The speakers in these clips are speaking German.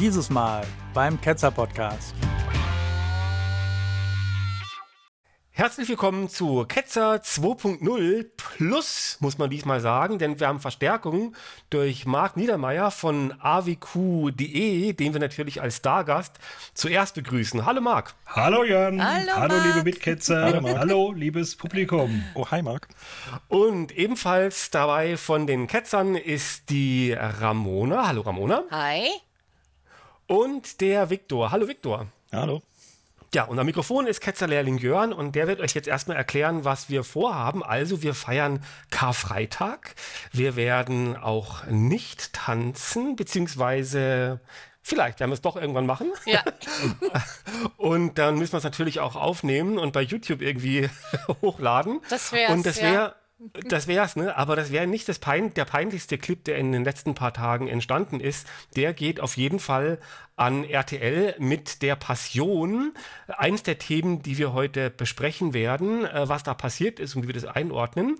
Dieses Mal beim Ketzer Podcast. Herzlich willkommen zu Ketzer 2.0 Plus, muss man diesmal sagen, denn wir haben Verstärkung durch Marc Niedermeyer von awq.de, den wir natürlich als Stargast zuerst begrüßen. Hallo Marc. Hallo Jan. Hallo, Hallo Marc. liebe Mitketzer. Hallo. Hallo liebes Publikum. Oh, hi Marc. Und ebenfalls dabei von den Ketzern ist die Ramona. Hallo Ramona. Hi. Und der Viktor. Hallo Viktor. Hallo. Ja, unser Mikrofon ist Ketzerlehrling Jörn und der wird euch jetzt erstmal erklären, was wir vorhaben. Also wir feiern Karfreitag. Wir werden auch nicht tanzen, beziehungsweise vielleicht werden wir es doch irgendwann machen. Ja, Und dann müssen wir es natürlich auch aufnehmen und bei YouTube irgendwie hochladen. Das wär's, Und das ja. Das wär's, ne? Aber das wäre nicht das pein der peinlichste Clip, der in den letzten paar Tagen entstanden ist. Der geht auf jeden Fall an RTL mit der Passion. Eins der Themen, die wir heute besprechen werden, äh, was da passiert ist und wie wir das einordnen.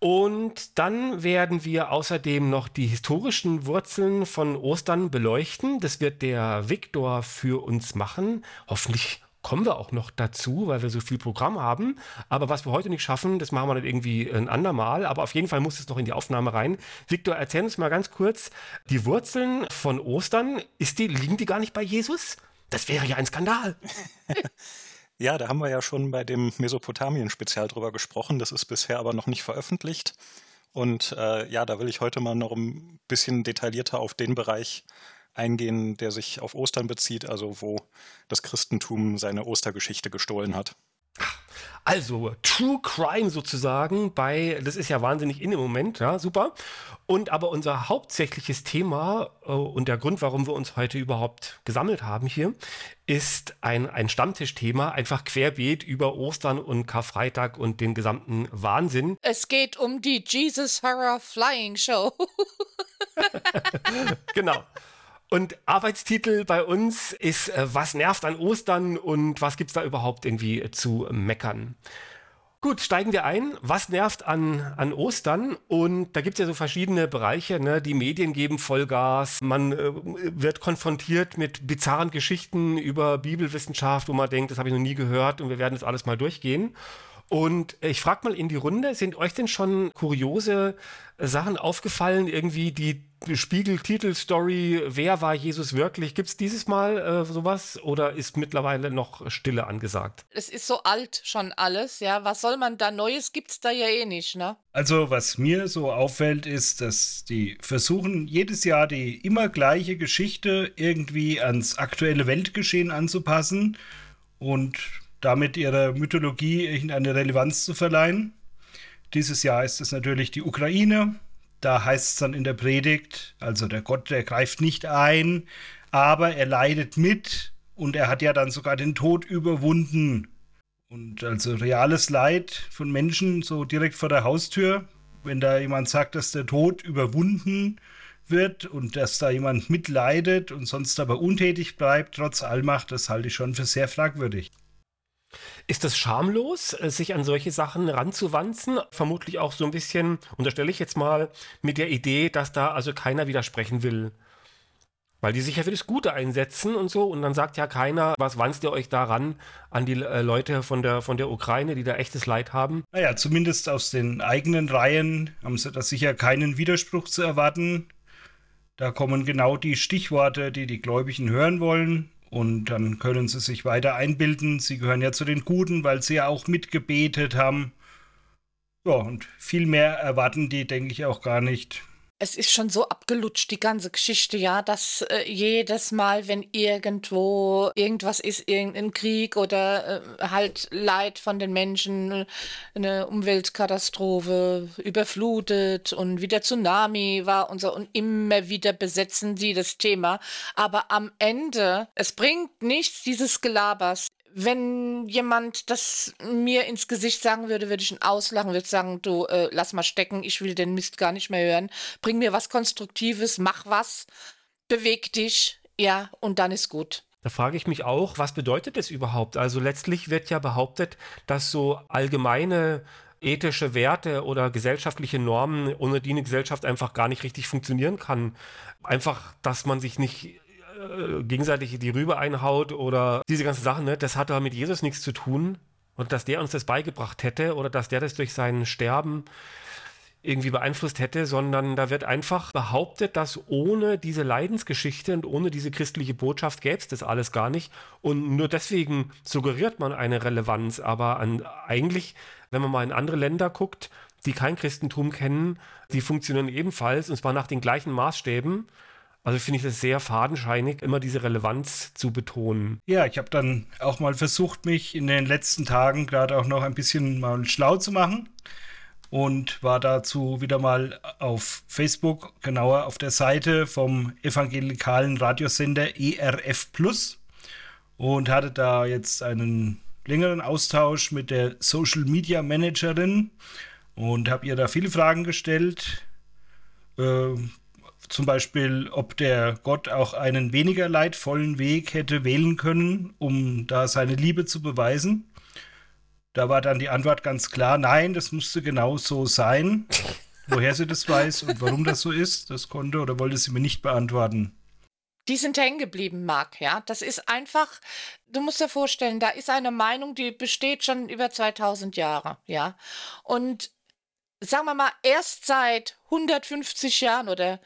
Und dann werden wir außerdem noch die historischen Wurzeln von Ostern beleuchten. Das wird der Viktor für uns machen. Hoffentlich kommen wir auch noch dazu, weil wir so viel Programm haben. Aber was wir heute nicht schaffen, das machen wir dann irgendwie ein andermal. Aber auf jeden Fall muss es noch in die Aufnahme rein. Viktor, erzähl uns mal ganz kurz die Wurzeln von Ostern. Ist die, liegen die gar nicht bei Jesus? Das wäre ja ein Skandal. Ja, da haben wir ja schon bei dem Mesopotamien-Spezial drüber gesprochen. Das ist bisher aber noch nicht veröffentlicht. Und äh, ja, da will ich heute mal noch ein bisschen detaillierter auf den Bereich eingehen, der sich auf Ostern bezieht, also wo das Christentum seine Ostergeschichte gestohlen hat. Also, True Crime sozusagen bei, das ist ja wahnsinnig in im Moment, ja, super. Und aber unser hauptsächliches Thema äh, und der Grund, warum wir uns heute überhaupt gesammelt haben hier, ist ein, ein Stammtischthema, einfach querbeet über Ostern und Karfreitag und den gesamten Wahnsinn. es geht um die Jesus Horror Flying Show. Genau. Und Arbeitstitel bei uns ist, äh, was nervt an Ostern und was gibt's da überhaupt irgendwie äh, zu meckern? Gut, steigen wir ein. Was nervt an, an Ostern? Und da gibt's ja so verschiedene Bereiche. Ne? Die Medien geben Vollgas. Man äh, wird konfrontiert mit bizarren Geschichten über Bibelwissenschaft, wo man denkt, das habe ich noch nie gehört und wir werden das alles mal durchgehen. Und ich frage mal in die Runde, sind euch denn schon kuriose Sachen aufgefallen? Irgendwie die Spiegel-Titel-Story, wer war Jesus wirklich? Gibt es dieses Mal äh, sowas oder ist mittlerweile noch Stille angesagt? Es ist so alt schon alles, ja. Was soll man da Neues gibt's da ja eh nicht, ne? Also was mir so auffällt, ist, dass die versuchen jedes Jahr die immer gleiche Geschichte irgendwie ans aktuelle Weltgeschehen anzupassen und damit ihrer Mythologie irgendeine Relevanz zu verleihen. Dieses Jahr ist es natürlich die Ukraine. Da heißt es dann in der Predigt, also der Gott, der greift nicht ein, aber er leidet mit und er hat ja dann sogar den Tod überwunden. Und also reales Leid von Menschen so direkt vor der Haustür, wenn da jemand sagt, dass der Tod überwunden wird und dass da jemand mitleidet und sonst aber untätig bleibt, trotz Allmacht, das halte ich schon für sehr fragwürdig. Ist das schamlos, äh, sich an solche Sachen ranzuwanzen? Vermutlich auch so ein bisschen, unterstelle ich jetzt mal, mit der Idee, dass da also keiner widersprechen will. Weil die sich ja für das Gute einsetzen und so. Und dann sagt ja keiner, was wanzt ihr euch daran an die äh, Leute von der, von der Ukraine, die da echtes Leid haben? Naja, zumindest aus den eigenen Reihen haben sie da sicher keinen Widerspruch zu erwarten. Da kommen genau die Stichworte, die die Gläubigen hören wollen. Und dann können sie sich weiter einbilden. Sie gehören ja zu den Guten, weil sie ja auch mitgebetet haben. Ja, und viel mehr erwarten die, denke ich, auch gar nicht. Es ist schon so abgelutscht, die ganze Geschichte, ja, dass äh, jedes Mal, wenn irgendwo irgendwas ist, irgendein Krieg oder äh, halt Leid von den Menschen, eine Umweltkatastrophe überflutet und wieder Tsunami war und so und immer wieder besetzen die das Thema. Aber am Ende, es bringt nichts, dieses Gelabers. Wenn jemand das mir ins Gesicht sagen würde, würde ich ihn auslachen, würde sagen, du, äh, lass mal stecken, ich will den Mist gar nicht mehr hören. Bring mir was Konstruktives, mach was, beweg dich, ja, und dann ist gut. Da frage ich mich auch, was bedeutet das überhaupt? Also letztlich wird ja behauptet, dass so allgemeine ethische Werte oder gesellschaftliche Normen, ohne die eine Gesellschaft einfach gar nicht richtig funktionieren kann. Einfach, dass man sich nicht äh, gegenseitig die Rübe einhaut oder diese ganzen Sachen, ne, das hat da mit Jesus nichts zu tun. Und dass der uns das beigebracht hätte oder dass der das durch sein Sterben irgendwie beeinflusst hätte, sondern da wird einfach behauptet, dass ohne diese Leidensgeschichte und ohne diese christliche Botschaft gäbe es das alles gar nicht. Und nur deswegen suggeriert man eine Relevanz. Aber an, eigentlich, wenn man mal in andere Länder guckt, die kein Christentum kennen, die funktionieren ebenfalls und zwar nach den gleichen Maßstäben. Also finde ich das sehr fadenscheinig, immer diese Relevanz zu betonen. Ja, ich habe dann auch mal versucht, mich in den letzten Tagen gerade auch noch ein bisschen mal schlau zu machen und war dazu wieder mal auf Facebook, genauer auf der Seite vom evangelikalen Radiosender ERF Plus und hatte da jetzt einen längeren Austausch mit der Social Media Managerin und habe ihr da viele Fragen gestellt. Äh, zum Beispiel, ob der Gott auch einen weniger leidvollen Weg hätte wählen können, um da seine Liebe zu beweisen. Da war dann die Antwort ganz klar, nein, das musste genau so sein. Woher sie das weiß und warum das so ist, das konnte oder wollte sie mir nicht beantworten. Die sind hängen geblieben, Marc, ja. Das ist einfach, du musst dir vorstellen, da ist eine Meinung, die besteht schon über 2000 Jahre, ja. Und sagen wir mal, erst seit 150 Jahren oder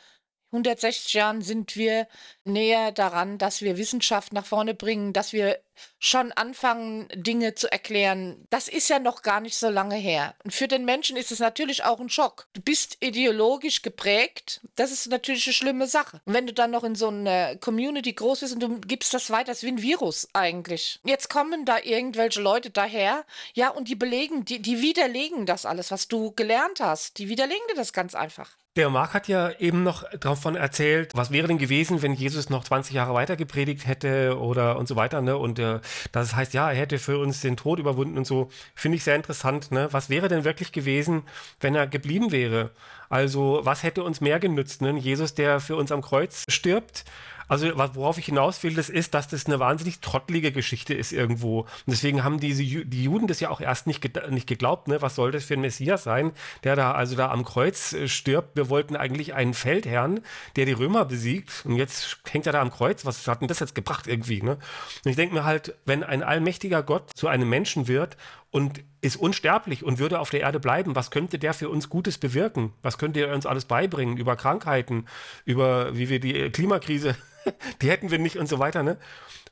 160 Jahren sind wir näher daran, dass wir Wissenschaft nach vorne bringen, dass wir schon anfangen, Dinge zu erklären. Das ist ja noch gar nicht so lange her. Und für den Menschen ist es natürlich auch ein Schock. Du bist ideologisch geprägt. Das ist natürlich eine schlimme Sache. Und wenn du dann noch in so einer Community groß bist und du gibst das weiter, das ist wie ein Virus eigentlich. Jetzt kommen da irgendwelche Leute daher, ja, und die belegen, die, die widerlegen das alles, was du gelernt hast. Die widerlegen dir das ganz einfach. Der Marc hat ja eben noch davon erzählt, was wäre denn gewesen, wenn Jesus noch 20 Jahre weiter gepredigt hätte oder und so weiter, ne? Und äh, das heißt, ja, er hätte für uns den Tod überwunden und so. Finde ich sehr interessant, ne? Was wäre denn wirklich gewesen, wenn er geblieben wäre? Also, was hätte uns mehr genützt? Ne? Jesus, der für uns am Kreuz stirbt also worauf ich hinaus will, das ist, dass das eine wahnsinnig trottelige Geschichte ist irgendwo. Und deswegen haben diese die Juden das ja auch erst nicht, nicht geglaubt. Ne? Was soll das für ein Messias sein, der da also da am Kreuz äh, stirbt? Wir wollten eigentlich einen Feldherrn, der die Römer besiegt. Und jetzt hängt er da am Kreuz. Was hat denn das jetzt gebracht irgendwie? Ne? Und ich denke mir halt, wenn ein allmächtiger Gott zu einem Menschen wird und ist unsterblich und würde auf der Erde bleiben, was könnte der für uns Gutes bewirken? Was könnte er uns alles beibringen über Krankheiten, über wie wir die Klimakrise die hätten wir nicht und so weiter, ne?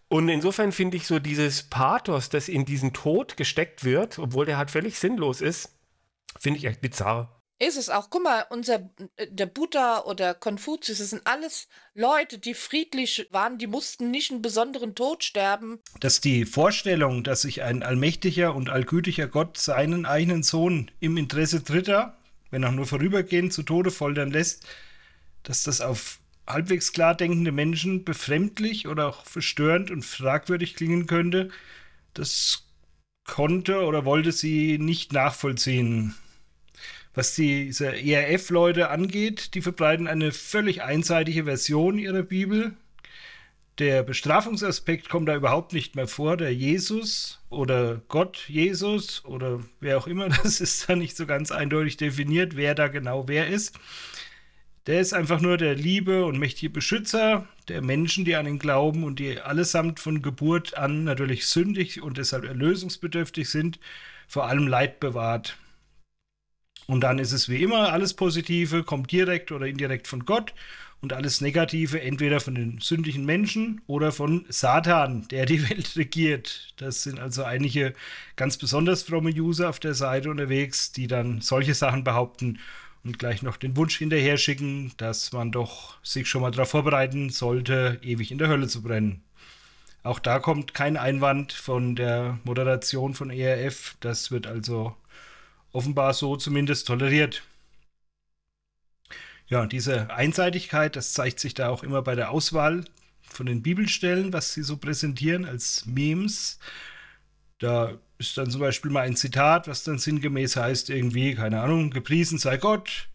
Und insofern finde ich so dieses Pathos, das in diesen Tod gesteckt wird, obwohl der halt völlig sinnlos ist, finde ich echt bizarr. Ist es auch. Guck mal, unser, der Buddha oder Konfuzius, das sind alles Leute, die friedlich waren, die mussten nicht einen besonderen Tod sterben. Dass die Vorstellung, dass sich ein allmächtiger und allgütiger Gott seinen eigenen Sohn im Interesse Dritter, wenn auch nur vorübergehend, zu Tode foltern lässt, dass das auf halbwegs klar denkende Menschen befremdlich oder auch verstörend und fragwürdig klingen könnte, das konnte oder wollte sie nicht nachvollziehen. Was diese ERF-Leute angeht, die verbreiten eine völlig einseitige Version ihrer Bibel. Der Bestrafungsaspekt kommt da überhaupt nicht mehr vor. Der Jesus oder Gott Jesus oder wer auch immer, das ist da nicht so ganz eindeutig definiert, wer da genau wer ist. Der ist einfach nur der liebe und mächtige Beschützer der Menschen, die an ihn glauben und die allesamt von Geburt an natürlich sündig und deshalb erlösungsbedürftig sind, vor allem Leid bewahrt. Und dann ist es wie immer, alles Positive kommt direkt oder indirekt von Gott und alles Negative entweder von den sündigen Menschen oder von Satan, der die Welt regiert. Das sind also einige ganz besonders fromme User auf der Seite unterwegs, die dann solche Sachen behaupten und gleich noch den Wunsch hinterher schicken, dass man doch sich schon mal darauf vorbereiten sollte, ewig in der Hölle zu brennen. Auch da kommt kein Einwand von der Moderation von ERF. Das wird also offenbar so zumindest toleriert. Ja, diese Einseitigkeit, das zeigt sich da auch immer bei der Auswahl von den Bibelstellen, was sie so präsentieren als Memes. Da ist dann zum Beispiel mal ein Zitat, was dann sinngemäß heißt, irgendwie, keine Ahnung, gepriesen sei Gott.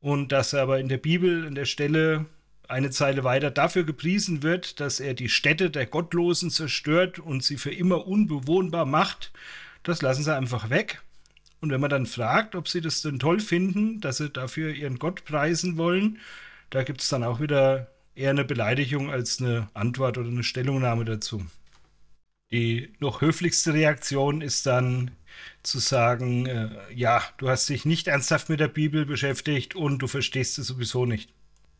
Und dass er aber in der Bibel, in der Stelle eine Zeile weiter dafür gepriesen wird, dass er die Städte der Gottlosen zerstört und sie für immer unbewohnbar macht, das lassen sie einfach weg. Und wenn man dann fragt, ob sie das denn toll finden, dass sie dafür ihren Gott preisen wollen, da gibt es dann auch wieder eher eine Beleidigung als eine Antwort oder eine Stellungnahme dazu. Die noch höflichste Reaktion ist dann zu sagen, äh, ja, du hast dich nicht ernsthaft mit der Bibel beschäftigt und du verstehst es sowieso nicht.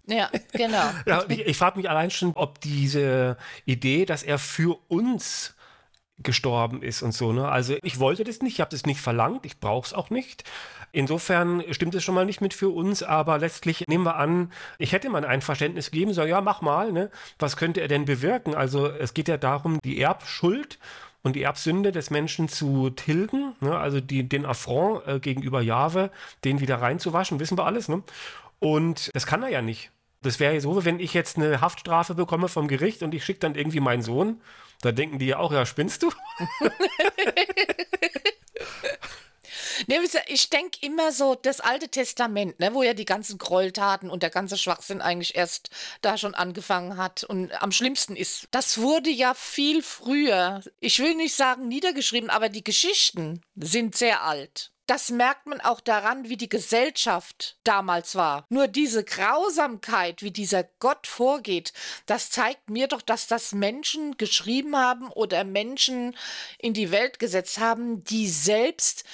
Ja, genau. ja, ich, ich frage mich allein schon, ob diese Idee, dass er für uns gestorben ist und so. Ne? Also ich wollte das nicht, ich habe das nicht verlangt, ich brauche es auch nicht. Insofern stimmt es schon mal nicht mit für uns, aber letztlich nehmen wir an, ich hätte mal ein Einverständnis gegeben, so ja, mach mal, ne? was könnte er denn bewirken? Also es geht ja darum, die Erbschuld und die Erbsünde des Menschen zu tilgen, ne? also die, den Affront äh, gegenüber Jahwe, den wieder reinzuwaschen, wissen wir alles. Ne? Und das kann er ja nicht. Das wäre ja so, wenn ich jetzt eine Haftstrafe bekomme vom Gericht und ich schicke dann irgendwie meinen Sohn. Da denken die ja auch, ja, spinnst du? Ich denke immer so, das Alte Testament, ne, wo ja die ganzen Gräueltaten und der ganze Schwachsinn eigentlich erst da schon angefangen hat und am schlimmsten ist, das wurde ja viel früher, ich will nicht sagen niedergeschrieben, aber die Geschichten sind sehr alt. Das merkt man auch daran, wie die Gesellschaft damals war. Nur diese Grausamkeit, wie dieser Gott vorgeht, das zeigt mir doch, dass das Menschen geschrieben haben oder Menschen in die Welt gesetzt haben, die selbst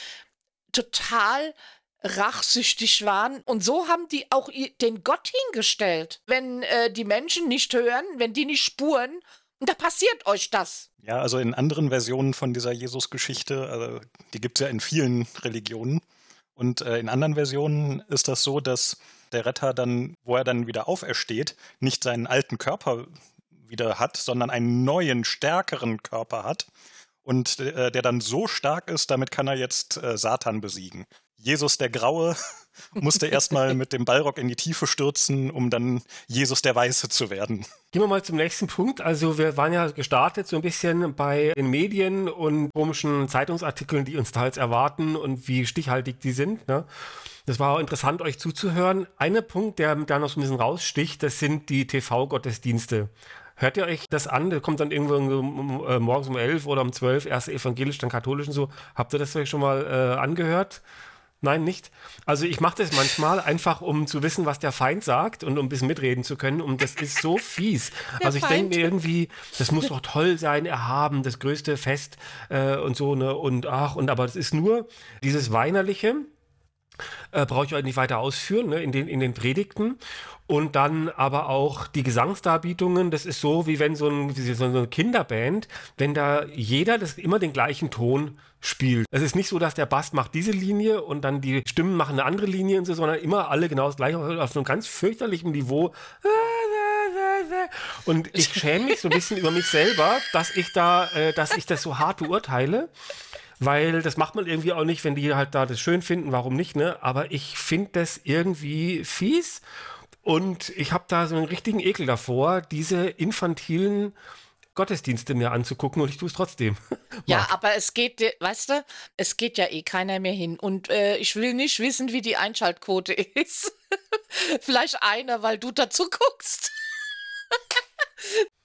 total rachsüchtig waren. Und so haben die auch den Gott hingestellt. Wenn äh, die Menschen nicht hören, wenn die nicht spuren, da passiert euch das. Ja, also in anderen Versionen von dieser Jesus-Geschichte, also die gibt es ja in vielen Religionen. Und äh, in anderen Versionen ist das so, dass der Retter dann, wo er dann wieder aufersteht, nicht seinen alten Körper wieder hat, sondern einen neuen, stärkeren Körper hat. Und äh, der dann so stark ist, damit kann er jetzt äh, Satan besiegen. Jesus der Graue musste erstmal mit dem Ballrock in die Tiefe stürzen, um dann Jesus der Weiße zu werden. Gehen wir mal zum nächsten Punkt. Also wir waren ja gestartet so ein bisschen bei den Medien und komischen Zeitungsartikeln, die uns da jetzt erwarten und wie stichhaltig die sind. Ne? Das war auch interessant, euch zuzuhören. Ein Punkt, der da noch so ein bisschen raussticht, das sind die TV-Gottesdienste. Hört ihr euch das an? Der kommt dann irgendwo äh, morgens um 11 oder um 12, erst evangelisch, dann katholisch und so. Habt ihr das euch schon mal äh, angehört? Nein, nicht. Also ich mache das manchmal einfach, um zu wissen, was der Feind sagt und um ein bisschen mitreden zu können. Und das ist so fies. Der also ich denke mir irgendwie, das muss doch toll sein, erhaben, das größte Fest äh, und so, ne? Und ach, und aber es ist nur dieses Weinerliche. Äh, Brauche ich euch nicht weiter ausführen, ne, in, den, in den Predigten. Und dann aber auch die Gesangsdarbietungen, das ist so, wie wenn so, ein, so eine Kinderband, wenn da jeder das immer den gleichen Ton spielt. Es ist nicht so, dass der Bass macht diese Linie und dann die Stimmen machen eine andere Linie und so, sondern immer alle genau das gleiche auf einem ganz fürchterlichen Niveau. Und ich schäme mich so ein bisschen über mich selber, dass ich da, äh, dass ich das so hart beurteile. Weil das macht man irgendwie auch nicht, wenn die halt da das schön finden, warum nicht, ne? Aber ich finde das irgendwie fies und ich habe da so einen richtigen Ekel davor, diese infantilen Gottesdienste mir anzugucken und ich tue es trotzdem. ja, aber es geht, weißt du, es geht ja eh keiner mehr hin. Und äh, ich will nicht wissen, wie die Einschaltquote ist. Vielleicht einer, weil du dazu guckst.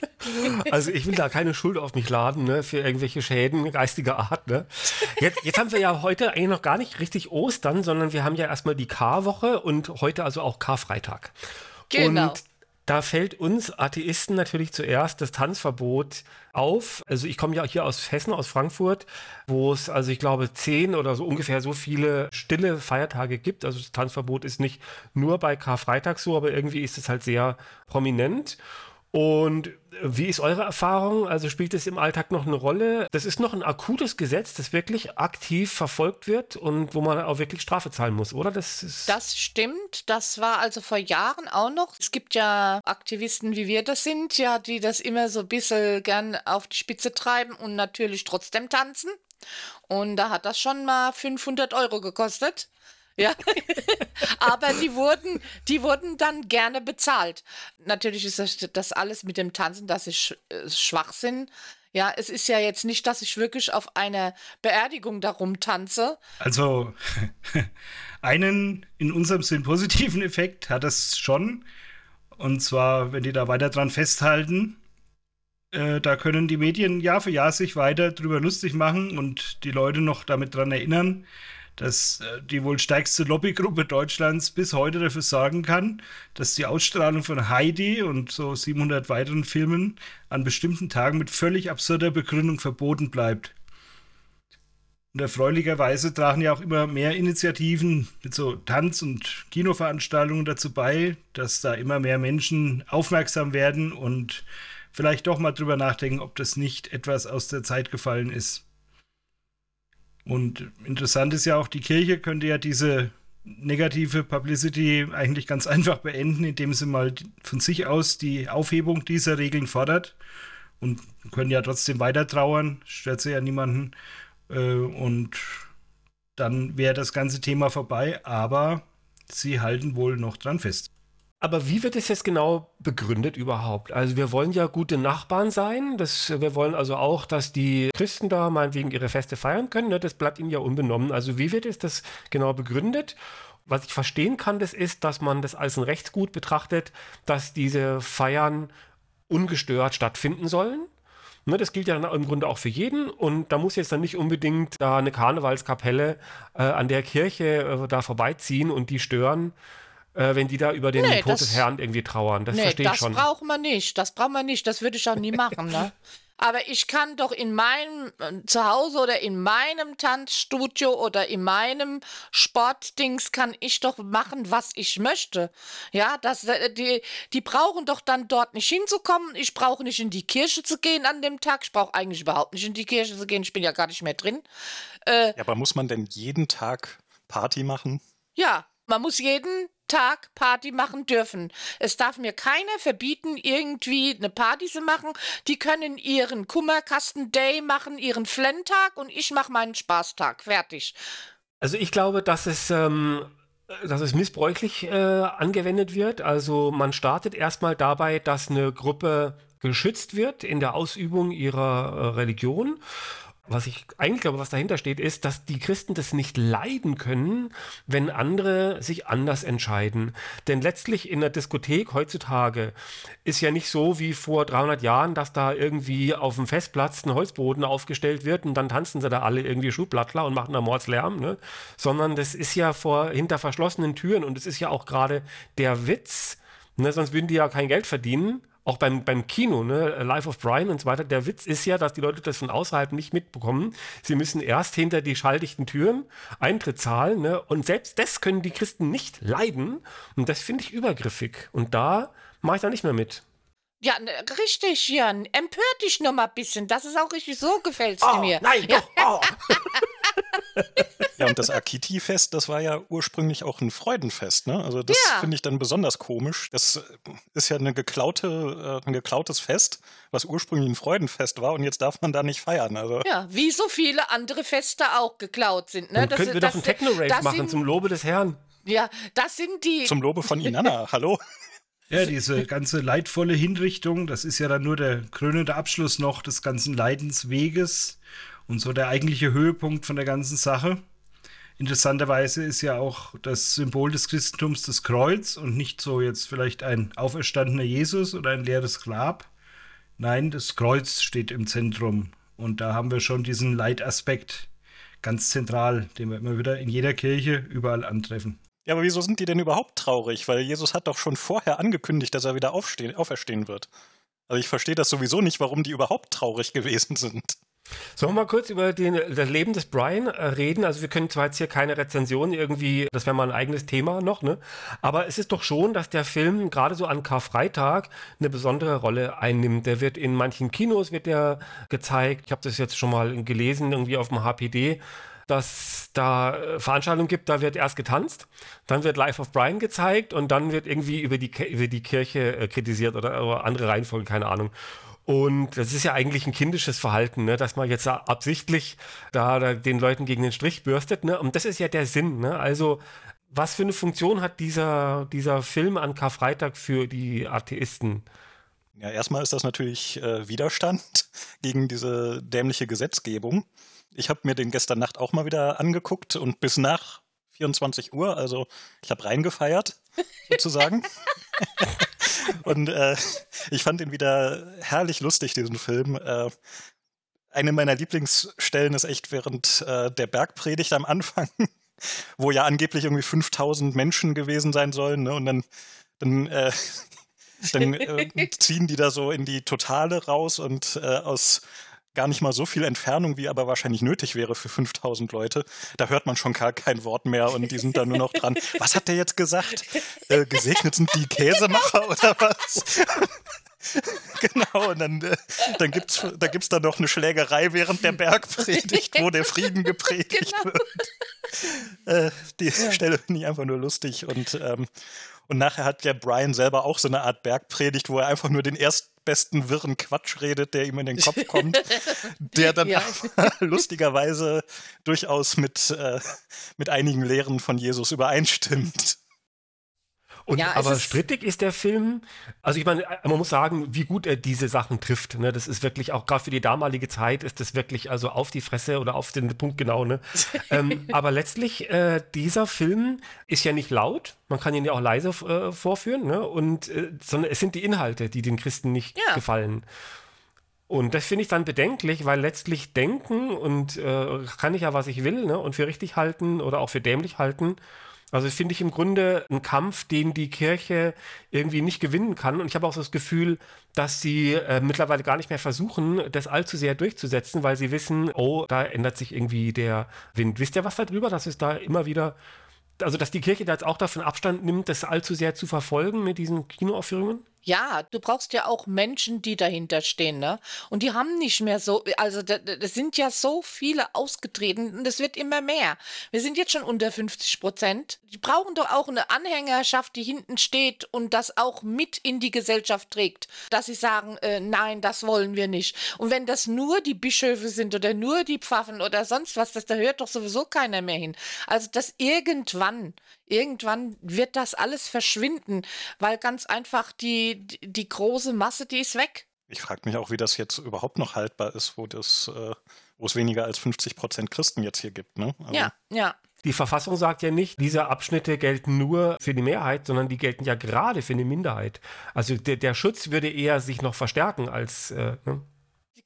Also ich will da keine Schuld auf mich laden, ne, für irgendwelche Schäden geistiger Art. Ne. Jetzt, jetzt haben wir ja heute eigentlich noch gar nicht richtig Ostern, sondern wir haben ja erstmal die Karwoche und heute also auch Karfreitag. Genau. Und da fällt uns Atheisten natürlich zuerst das Tanzverbot auf. Also ich komme ja hier aus Hessen, aus Frankfurt, wo es also ich glaube zehn oder so ungefähr so viele stille Feiertage gibt. Also das Tanzverbot ist nicht nur bei Karfreitag so, aber irgendwie ist es halt sehr prominent. Und wie ist eure Erfahrung? Also spielt es im Alltag noch eine Rolle? Das ist noch ein akutes Gesetz, das wirklich aktiv verfolgt wird und wo man auch wirklich Strafe zahlen muss, oder? Das, das stimmt. Das war also vor Jahren auch noch. Es gibt ja Aktivisten, wie wir das sind, ja, die das immer so ein bisschen gern auf die Spitze treiben und natürlich trotzdem tanzen. Und da hat das schon mal 500 Euro gekostet. Ja, aber die wurden, die wurden dann gerne bezahlt. Natürlich ist das, das alles mit dem Tanzen, das ist äh, Schwachsinn. Ja, es ist ja jetzt nicht, dass ich wirklich auf einer Beerdigung darum tanze. Also einen in unserem Sinn positiven Effekt hat das schon. Und zwar, wenn die da weiter dran festhalten, äh, da können die Medien Jahr für Jahr sich weiter drüber lustig machen und die Leute noch damit dran erinnern, dass äh, die wohl stärkste Lobbygruppe Deutschlands bis heute dafür sorgen kann, dass die Ausstrahlung von Heidi und so 700 weiteren Filmen an bestimmten Tagen mit völlig absurder Begründung verboten bleibt. Und erfreulicherweise tragen ja auch immer mehr Initiativen mit so Tanz- und Kinoveranstaltungen dazu bei, dass da immer mehr Menschen aufmerksam werden und vielleicht doch mal drüber nachdenken, ob das nicht etwas aus der Zeit gefallen ist. Und interessant ist ja auch, die Kirche könnte ja diese negative Publicity eigentlich ganz einfach beenden, indem sie mal von sich aus die Aufhebung dieser Regeln fordert und können ja trotzdem weiter trauern, stört sie ja niemanden. Äh, und dann wäre das ganze Thema vorbei, aber sie halten wohl noch dran fest. Aber wie wird es jetzt genau begründet überhaupt? Also wir wollen ja gute Nachbarn sein. Das, wir wollen also auch, dass die Christen da meinetwegen ihre Feste feiern können. Ne? Das bleibt ihnen ja unbenommen. Also wie wird es das genau begründet? Was ich verstehen kann, das ist, dass man das als ein Rechtsgut betrachtet, dass diese Feiern ungestört stattfinden sollen. Ne, das gilt ja dann im Grunde auch für jeden und da muss jetzt dann nicht unbedingt da eine Karnevalskapelle äh, an der Kirche äh, da vorbeiziehen und die stören, äh, wenn die da über den Nee, Tod das- des Herrn irgendwie trauern. Das nee, verstehe ich das schon. braucht man nicht. Das braucht man nicht. Das würde ich auch nie machen, ne? Aber ich kann doch in meinem äh, Zuhause oder in meinem Tanzstudio oder in meinem Sportdings kann ich doch machen, was ich möchte. Ja, das, äh, die, die brauchen doch dann dort nicht hinzukommen. Ich brauche nicht in die Kirche zu gehen an dem Tag. Ich brauche eigentlich überhaupt nicht in die Kirche zu gehen. Ich bin ja gar nicht mehr drin. Ja, aber muss man denn jeden Tag Party machen? Ja, man muss jeden Tag Party machen dürfen. Es darf mir keiner verbieten, irgendwie eine Party zu machen. Die können ihren Kummerkasten-Day machen, ihren Flentag und ich mache meinen Spaßtag. Fertig. Also ich glaube, dass es, ähm, dass es missbräuchlich äh, angewendet wird. Also man startet erstmal dabei, dass eine Gruppe geschützt wird in der Ausübung ihrer äh, Religion. Was ich eigentlich glaube, was dahinter steht, ist, dass die Christen das nicht leiden können, wenn andere sich anders entscheiden. Denn letztlich in der Diskothek heutzutage ist ja nicht so wie vor 300 Jahren, dass da irgendwie auf dem Festplatz ein Holzboden aufgestellt wird und dann tanzen sie da alle irgendwie Schublattler und machen da Mordslärm, ne? sondern das ist ja vor hinter verschlossenen Türen und es ist ja auch gerade der Witz, ne? sonst würden die ja kein Geld verdienen. Auch beim, beim Kino, ne, Life of Brian und so weiter, der Witz ist ja, dass die Leute das von außerhalb nicht mitbekommen. Sie müssen erst hinter die schalldichten Türen Eintritt zahlen, ne? Und selbst das können die Christen nicht leiden. Und das finde ich übergriffig. Und da mache ich da nicht mehr mit. Ja, richtig, Jan. Empör dich noch mal ein bisschen. Das ist auch richtig so, gefällt's dir mir. nein, ja, doch, oh. Ja, und das Akiti-Fest, das war ja ursprünglich auch ein Freudenfest, ne? Also das Ja. finde ich dann besonders komisch. Das ist ja eine geklaute, äh, ein geklautes Fest, was ursprünglich ein Freudenfest war und jetzt darf man da nicht feiern. Also Ja, wie so viele andere Feste auch geklaut sind. Ne? Dann könnten wir doch einen Techno-Rave das machen sind, zum Lobe des Herrn. Ja, das sind die. zum Lobe von Inanna, hallo? Ja, diese ganze leidvolle Hinrichtung, das ist ja dann nur der krönende Abschluss noch des ganzen Leidensweges und so der eigentliche Höhepunkt von der ganzen Sache. Interessanterweise ist ja auch das Symbol des Christentums das Kreuz und nicht so jetzt vielleicht ein auferstandener Jesus oder ein leeres Grab. Nein, das Kreuz steht im Zentrum und da haben wir schon diesen Leidaspekt ganz zentral, den wir immer wieder in jeder Kirche überall antreffen. Ja, aber wieso sind die denn überhaupt traurig? Weil Jesus hat doch schon vorher angekündigt, dass er wieder aufstehen, auferstehen wird. Also ich verstehe das sowieso nicht, warum die überhaupt traurig gewesen sind. Sollen wir mal kurz über den, das Leben des Brian äh, reden? Also wir können zwar jetzt hier keine Rezension irgendwie, das wäre mal ein eigenes Thema noch, ne? Aber es ist doch schon, dass der Film gerade so an Karfreitag eine besondere Rolle einnimmt. Der wird in manchen Kinos wird der gezeigt. Ich habe das jetzt schon mal gelesen, irgendwie auf dem HPD dass da äh, Veranstaltungen gibt, da wird erst getanzt, dann wird Life of Brian gezeigt und dann wird irgendwie über die, über die Kirche äh, kritisiert oder, oder andere Reihenfolge, keine Ahnung. Und das ist ja eigentlich ein kindisches Verhalten, ne? dass man jetzt absichtlich da, da den Leuten gegen den Strich bürstet. Ne? Und das ist ja der Sinn. Ne? Also, was für eine Funktion hat dieser, dieser Film an Karfreitag für die Atheisten? Ja, erstmal ist das natürlich äh, Widerstand gegen diese dämliche Gesetzgebung. Ich habe mir den gestern Nacht auch mal wieder angeguckt und bis nach 24 Uhr, also ich habe reingefeiert, sozusagen. und äh, ich fand ihn wieder herrlich lustig, diesen Film. Äh, eine meiner Lieblingsstellen ist echt während äh, der Bergpredigt am Anfang, wo ja angeblich irgendwie 5000 Menschen gewesen sein sollen. Ne? Und dann, dann, äh, dann äh, ziehen die da so in die Totale raus und äh, aus gar nicht mal so viel Entfernung, wie aber wahrscheinlich nötig wäre für 5000 Leute. Da hört man schon gar kein Wort mehr und die sind da nur noch dran. Was hat der jetzt gesagt? Äh, gesegnet sind die Käsemacher oder was? genau, und dann, äh, dann gibt es da gibt's dann noch eine Schlägerei während der Bergpredigt, wo der Frieden gepredigt genau. wird. Äh, die ja. Stelle finde ich einfach nur lustig und, ähm, und nachher hat ja Brian selber auch so eine Art Bergpredigt, wo er einfach nur den erstbesten wirren Quatsch redet, der ihm in den Kopf kommt, der dann ja. lustigerweise durchaus mit, äh, mit einigen Lehren von Jesus übereinstimmt. Und, ja, aber strittig ist der Film. Also ich meine, man muss sagen, wie gut er diese Sachen trifft. Ne? Das ist wirklich auch gerade für die damalige Zeit ist das wirklich also auf die Fresse oder auf den Punkt genau. Ne? ähm, aber letztlich äh, dieser Film ist ja nicht laut. Man kann ihn ja auch leise äh, vorführen. Ne? Und äh, sondern es sind die Inhalte, die den Christen nicht ja. gefallen. Und das finde ich dann bedenklich, weil letztlich denken und äh, kann ich ja, was ich will, ne? und für richtig halten oder auch für dämlich halten. Also finde ich im Grunde ein Kampf, den die Kirche irgendwie nicht gewinnen kann. Und ich habe auch so das Gefühl, dass sie äh, mittlerweile gar nicht mehr versuchen, das allzu sehr durchzusetzen, weil sie wissen, oh, da ändert sich irgendwie der Wind. Wisst ihr was darüber, dass es da immer wieder, also dass die Kirche da jetzt auch davon Abstand nimmt, das allzu sehr zu verfolgen mit diesen Kinoaufführungen? Ja, du brauchst ja auch Menschen, die dahinter stehen, ne? Und die haben nicht mehr so, also das sind ja so viele ausgetreten und es wird immer mehr. Wir sind jetzt schon unter 50 Prozent. Die brauchen doch auch eine Anhängerschaft, die hinten steht und das auch mit in die Gesellschaft trägt, dass sie sagen, äh, nein, das wollen wir nicht. Und wenn das nur die Bischöfe sind oder nur die Pfaffen oder sonst was, das da hört doch sowieso keiner mehr hin. Also dass irgendwann irgendwann wird das alles verschwinden, weil ganz einfach die, die große Masse, die ist weg. Ich frage mich auch, wie das jetzt überhaupt noch haltbar ist, wo, das, äh, wo es weniger als 50 Prozent Christen jetzt hier gibt. Ne? Also ja, ja. Die Verfassung sagt ja nicht, diese Abschnitte gelten nur für die Mehrheit, sondern die gelten ja gerade für eine Minderheit. Also der, der Schutz würde eher sich noch verstärken als. Äh, ne?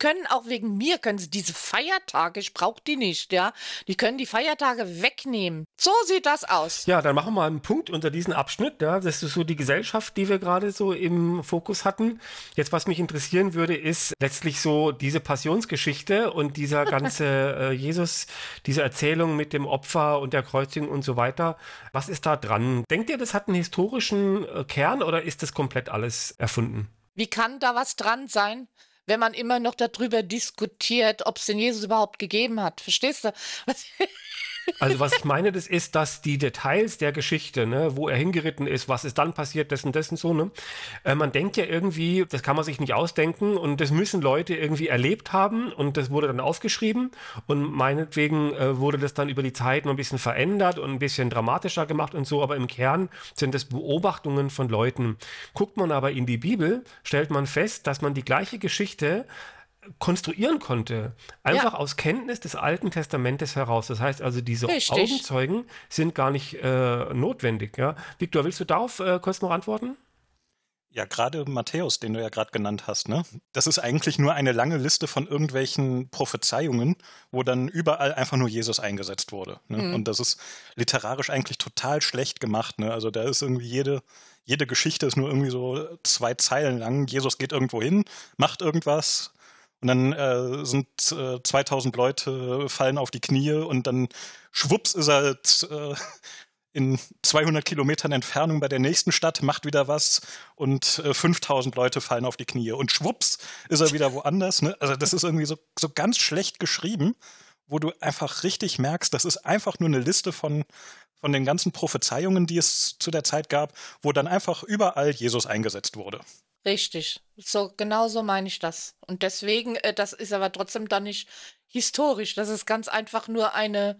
Können auch wegen mir, können sie diese Feiertage, ich brauche die nicht, ja. Die können die Feiertage wegnehmen. So sieht das aus. Ja, dann machen wir mal einen Punkt unter diesen Abschnitt. Ja. Das ist so die Gesellschaft, die wir gerade so im Fokus hatten. Jetzt, was mich interessieren würde, ist letztlich so diese Passionsgeschichte und dieser ganze äh, Jesus, diese Erzählung mit dem Opfer und der Kreuzigung und so weiter. Was ist da dran? Denkt ihr, das hat einen historischen äh, Kern oder ist das komplett alles erfunden? Wie kann da was dran sein? Wenn man immer noch darüber diskutiert, ob es den Jesus überhaupt gegeben hat. Verstehst du? Also was ich meine, das ist, dass die Details der Geschichte, ne, wo er hingeritten ist, was ist dann passiert, dessen, dessen so, ne, äh, man denkt ja irgendwie, das kann man sich nicht ausdenken und das müssen Leute irgendwie erlebt haben und das wurde dann aufgeschrieben und meinetwegen äh, wurde das dann über die Zeit noch ein bisschen verändert und ein bisschen dramatischer gemacht und so, aber im Kern sind das Beobachtungen von Leuten. Guckt man aber in die Bibel, stellt man fest, dass man die gleiche Geschichte konstruieren konnte. Einfach ja. aus Kenntnis des Alten Testamentes heraus. Das heißt also, diese Richtig. Augenzeugen sind gar nicht äh, notwendig. Ja? Viktor, willst du darauf äh, kurz noch antworten? Ja, gerade Matthäus, den du ja gerade genannt hast, ne? Das ist eigentlich nur eine lange Liste von irgendwelchen Prophezeiungen, wo dann überall einfach nur Jesus eingesetzt wurde. Ne? Mhm. Und das ist literarisch eigentlich total schlecht gemacht. Ne? Also da ist irgendwie jede, jede Geschichte ist nur irgendwie so zwei Zeilen lang. Jesus geht irgendwo hin, macht irgendwas, und dann äh, sind äh, 2000 Leute fallen auf die Knie und dann schwupps ist er äh, in 200 Kilometern Entfernung bei der nächsten Stadt, macht wieder was und äh, 5000 Leute fallen auf die Knie und schwupps ist er wieder woanders. Ne? Also das ist irgendwie so, so ganz schlecht geschrieben, wo du einfach richtig merkst, das ist einfach nur eine Liste von, von den ganzen Prophezeiungen, die es zu der Zeit gab, wo dann einfach überall Jesus eingesetzt wurde. Richtig. So, genau so meine ich das. Und deswegen, äh, das ist aber trotzdem dann nicht historisch. Das ist ganz einfach nur eine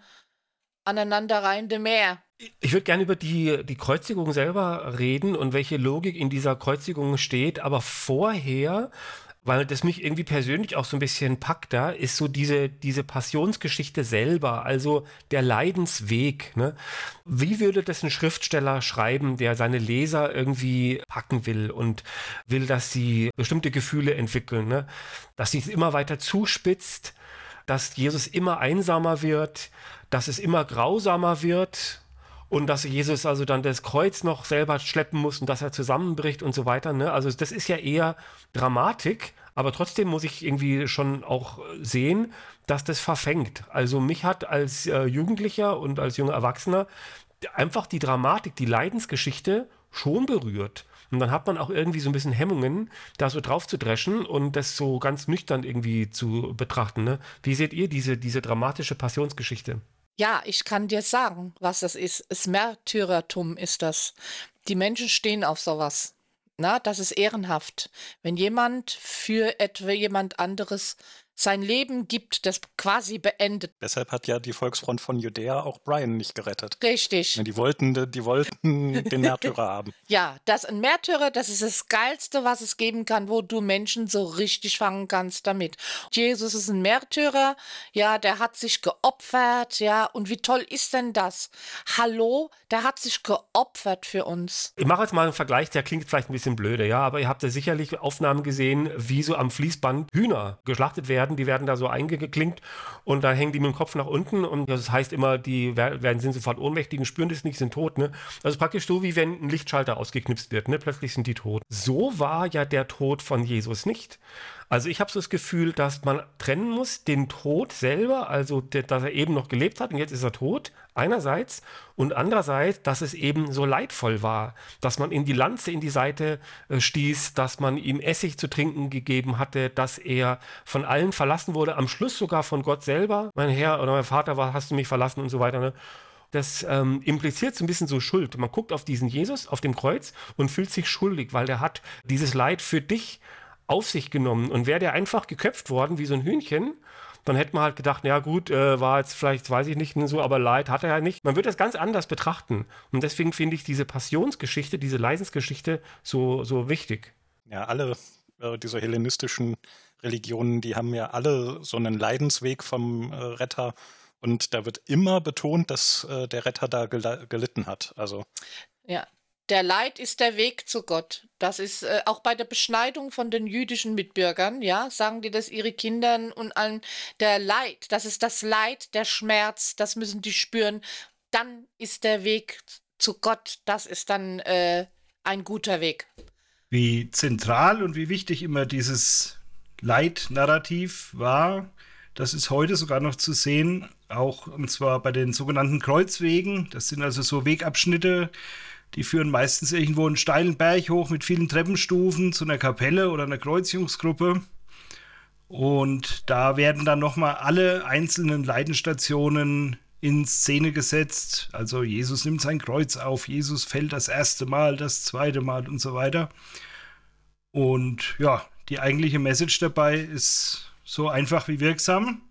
aneinanderreihende Meer. Ich würde gerne über die, die Kreuzigung selber reden und welche Logik in dieser Kreuzigung steht, aber vorher weil das mich irgendwie persönlich auch so ein bisschen packt, da ist so diese, diese Passionsgeschichte selber, also der Leidensweg. Ne? Wie würde das ein Schriftsteller schreiben, der seine Leser irgendwie packen will und will, dass sie bestimmte Gefühle entwickeln, ne? dass sie es immer weiter zuspitzt, dass Jesus immer einsamer wird, dass es immer grausamer wird und dass Jesus also dann das Kreuz noch selber schleppen muss und dass er zusammenbricht und so weiter. Ne? Also das ist ja eher Dramatik, aber trotzdem muss ich irgendwie schon auch sehen, dass das verfängt. Also mich hat als äh, Jugendlicher und als junger Erwachsener einfach die Dramatik, die Leidensgeschichte schon berührt. Und dann hat man auch irgendwie so ein bisschen Hemmungen, da so drauf zu dreschen und das so ganz nüchtern irgendwie zu betrachten. Ne? Wie seht ihr diese, diese dramatische Passionsgeschichte? Ja, ich kann dir sagen, was das ist. Das Märtyrertum ist das. Die Menschen stehen auf sowas. Na, das ist ehrenhaft. Wenn jemand für etwa jemand anderes sein Leben gibt, das quasi beendet. Deshalb hat ja die Volksfront von Judäa auch Brian nicht gerettet. Richtig. Die wollten, die wollten den Märtyrer haben. Ja, das ein Märtyrer, das ist das Geilste, was es geben kann, wo du Menschen so richtig fangen kannst damit. Jesus ist ein Märtyrer, ja, der hat sich geopfert, ja, und wie toll ist denn das? Hallo, der hat sich geopfert für uns. Ich mache jetzt mal einen Vergleich, der klingt vielleicht ein bisschen blöde, ja, aber ihr habt ja sicherlich Aufnahmen gesehen, wie so am Fließband Hühner geschlachtet werden werden, die werden da so eingeklinkt und dann hängen die mit dem Kopf nach unten und das heißt immer, die werden, sind sofort ohnmächtig und spüren das nicht, sind tot. Ne? Also praktisch so, wie wenn ein Lichtschalter ausgeknipst wird, ne? plötzlich sind die tot. So war ja der Tod von Jesus nicht. Also ich habe so das Gefühl, dass man trennen muss, den Tod selber, also dass er eben noch gelebt hat und jetzt ist er tot, einerseits, und andererseits, dass es eben so leidvoll war, dass man ihm die Lanze in die Seite äh, stieß, dass man ihm Essig zu trinken gegeben hatte, dass er von allen verlassen wurde, am Schluss sogar von Gott selber. Mein Herr oder mein Vater, war, hast du mich verlassen und so weiter. Ne? das ähm, impliziert so ein bisschen so Schuld. Man guckt auf diesen Jesus auf dem Kreuz und fühlt sich schuldig, weil der hat dieses Leid für dich auf sich genommen. Und wäre der einfach geköpft worden wie so ein Hühnchen, dann hätte man halt gedacht, ja gut, äh, war jetzt vielleicht, weiß ich nicht, so, aber Leid hat er ja nicht. Man wird das ganz anders betrachten. Und deswegen finde ich diese Passionsgeschichte, diese Leidensgeschichte so, so wichtig. Ja, alle äh, diese hellenistischen Religionen, die haben ja alle so einen Leidensweg vom äh, Retter. Und da wird immer betont, dass äh, der Retter da gel gelitten hat. Also. Ja, der Leid ist der Weg zu Gott. Das ist äh, auch bei der Beschneidung von den jüdischen Mitbürgern, ja, sagen die das ihre Kindern und allen. Der Leid, das ist das Leid, der Schmerz, das müssen die spüren. Dann ist der Weg zu Gott, das ist dann äh, ein guter Weg. Wie zentral und wie wichtig immer dieses Leitnarrativ war, das ist heute sogar noch zu sehen, auch und zwar bei den sogenannten Kreuzwegen. Das sind also so Wegabschnitte, die führen meistens irgendwo einen steilen Berg hoch mit vielen Treppenstufen zu einer Kapelle oder einer Kreuzigungsgruppe. Und da werden dann nochmal alle einzelnen Leidenstationen in Szene gesetzt. Also Jesus nimmt sein Kreuz auf, Jesus fällt das erste Mal, das zweite Mal und so weiter. Und ja, die eigentliche Message dabei ist so einfach wie wirksam.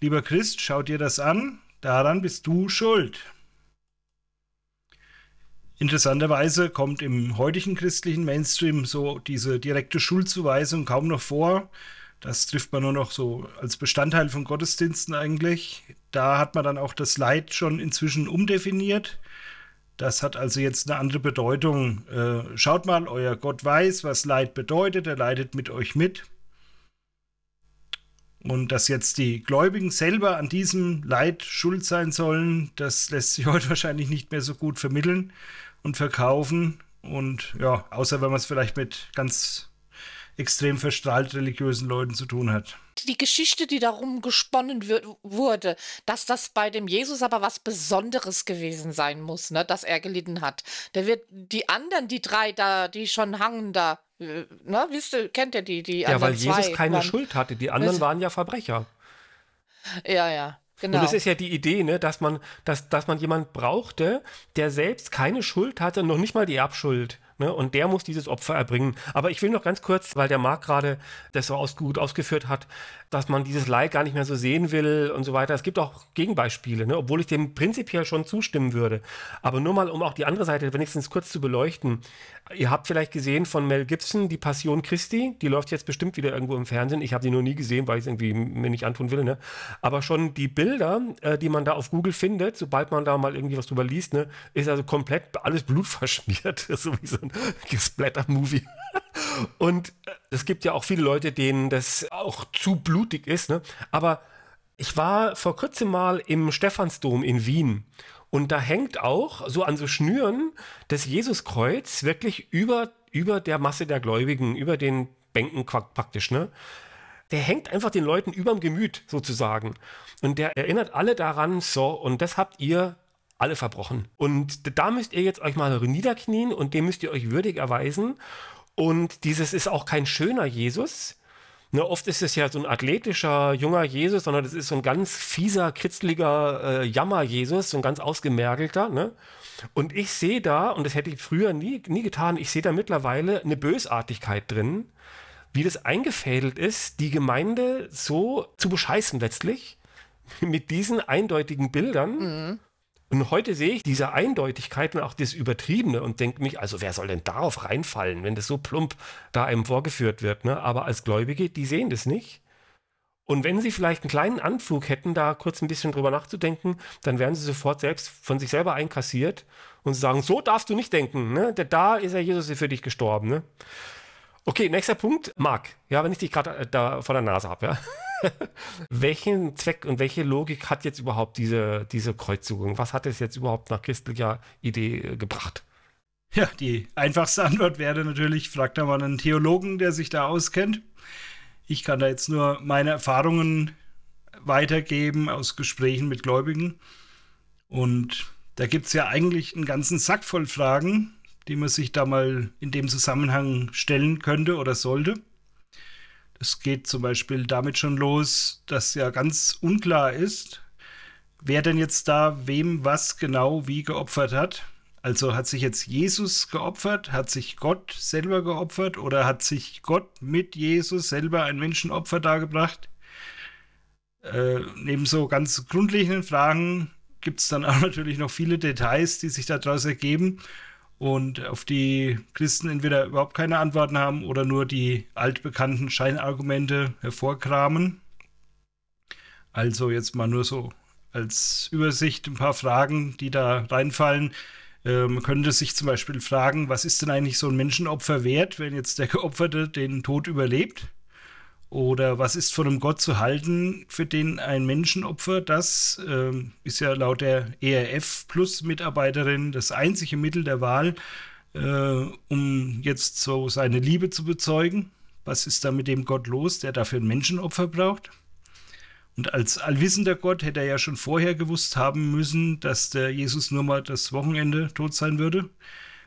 Lieber Christ, schau dir das an, daran bist du schuld. Interessanterweise kommt im heutigen christlichen Mainstream so diese direkte Schuldzuweisung kaum noch vor. Das trifft man nur noch so als Bestandteil von Gottesdiensten eigentlich. Da hat man dann auch das Leid schon inzwischen umdefiniert. Das hat also jetzt eine andere Bedeutung. Äh, schaut mal, euer Gott weiß, was Leid bedeutet. Er leidet mit euch mit. Und dass jetzt die Gläubigen selber an diesem Leid schuld sein sollen, das lässt sich heute wahrscheinlich nicht mehr so gut vermitteln und verkaufen. Und ja, außer wenn man es vielleicht mit ganz extrem verstrahlt religiösen Leuten zu tun hat. Die Geschichte, die darum gesponnen wird, wurde, dass das bei dem Jesus aber was Besonderes gewesen sein muss, ne, dass er gelitten hat. Der wird die anderen, die drei da, die schon hangen da, äh, ne, wisst ihr, kennt ihr die, die Ja, weil Jesus keine waren, Schuld hatte, die anderen waren ja Verbrecher. Ja, ja. Genau. Und es ist ja die Idee, ne, dass man, dass, dass man jemand brauchte, der selbst keine Schuld hatte, noch nicht mal die Erbschuld. Ne? Und der muss dieses Opfer erbringen. Aber ich will noch ganz kurz, weil der Marc gerade das so aus, gut ausgeführt hat, dass man dieses Leid gar nicht mehr so sehen will und so weiter. Es gibt auch Gegenbeispiele, ne? obwohl ich dem prinzipiell schon zustimmen würde. Aber nur mal, um auch die andere Seite wenigstens kurz zu beleuchten. Ihr habt vielleicht gesehen von Mel Gibson die Passion Christi. Die läuft jetzt bestimmt wieder irgendwo im Fernsehen. Ich habe die noch nie gesehen, weil ich es irgendwie mir nicht antun will. Ne? Aber schon die Bilder, äh, die man da auf Google findet, sobald man da mal irgendwie was drüber liest, ne, ist also komplett alles blutverschmiert. so wie so ein Gesplatter-Movie. Und äh, es gibt ja auch viele Leute, denen das auch zu blutig ist. Ne? Aber Ich war vor kurzem mal im Stephansdom in Wien und da hängt auch so an so Schnüren das Jesuskreuz wirklich über, über der Masse der Gläubigen, über den Bänken praktisch, ne? Der hängt einfach den Leuten überm Gemüt sozusagen. Und der erinnert alle daran, so, und das habt ihr alle verbrochen. Und da müsst ihr jetzt euch mal niederknien und dem müsst ihr euch würdig erweisen. Und dieses ist auch kein schöner Jesus, Ne, oft ist es ja so ein athletischer, junger Jesus, sondern das ist so ein ganz fieser, kitzliger äh, Jammer-Jesus, so ein ganz ausgemergelter. Ne? Und ich sehe da, und das hätte ich früher nie, nie getan, ich sehe da mittlerweile eine Bösartigkeit drin, wie das eingefädelt ist, die Gemeinde so zu bescheißen letztlich, mit diesen eindeutigen Bildern. Mhm. Und heute sehe ich diese Eindeutigkeit und auch das Übertriebene und denke mich, also wer soll denn darauf reinfallen, wenn das so plump da einem vorgeführt wird? Ne? Aber als Gläubige, die sehen das nicht. Und wenn sie vielleicht einen kleinen Anflug hätten, da kurz ein bisschen drüber nachzudenken, dann werden sie sofort selbst von sich selber einkassiert und sagen, so darfst du nicht denken. Ne? Da ist ja Jesus für dich gestorben. Ne? Okay, nächster Punkt. Marc, ja, wenn ich dich gerade äh, da vor der Nase habe, ja. Welchen Zweck und welche Logik hat jetzt überhaupt diese, diese Kreuzigung? Was hat es jetzt überhaupt nach christlicher Idee äh, gebracht? Ja, die einfachste Antwort wäre natürlich, fragt da mal einen Theologen, der sich da auskennt. Ich kann da jetzt nur meine Erfahrungen weitergeben aus Gesprächen mit Gläubigen. Und da gibt es ja eigentlich einen ganzen Sack voll Fragen, die man sich da mal in dem Zusammenhang stellen könnte oder sollte. Es geht zum Beispiel damit schon los, dass ja ganz unklar ist, wer denn jetzt da wem was genau wie geopfert hat. Also hat sich jetzt Jesus geopfert, hat sich Gott selber geopfert oder hat sich Gott mit Jesus selber ein Menschenopfer dargebracht? Äh, neben so ganz grundlegenden Fragen gibt es dann auch natürlich noch viele Details, die sich daraus ergeben und auf die Christen entweder überhaupt keine Antworten haben oder nur die altbekannten Scheinargumente hervorkramen. Also jetzt mal nur so als Übersicht ein paar Fragen, die da reinfallen. Äh, man könnte sich zum Beispiel fragen, was ist denn eigentlich so ein Menschenopfer wert, wenn jetzt der Geopferte den Tod überlebt? Oder was ist von einem Gott zu halten, für den ein Menschenopfer, das äh, ist ja laut der ERF Plus Mitarbeiterin das einzige Mittel der Wahl, äh, um jetzt so seine Liebe zu bezeugen. Was ist da mit dem Gott los, der dafür ein Menschenopfer braucht? Und als allwissender Gott hätte er ja schon vorher gewusst haben müssen, dass der Jesus nur mal das Wochenende tot sein würde.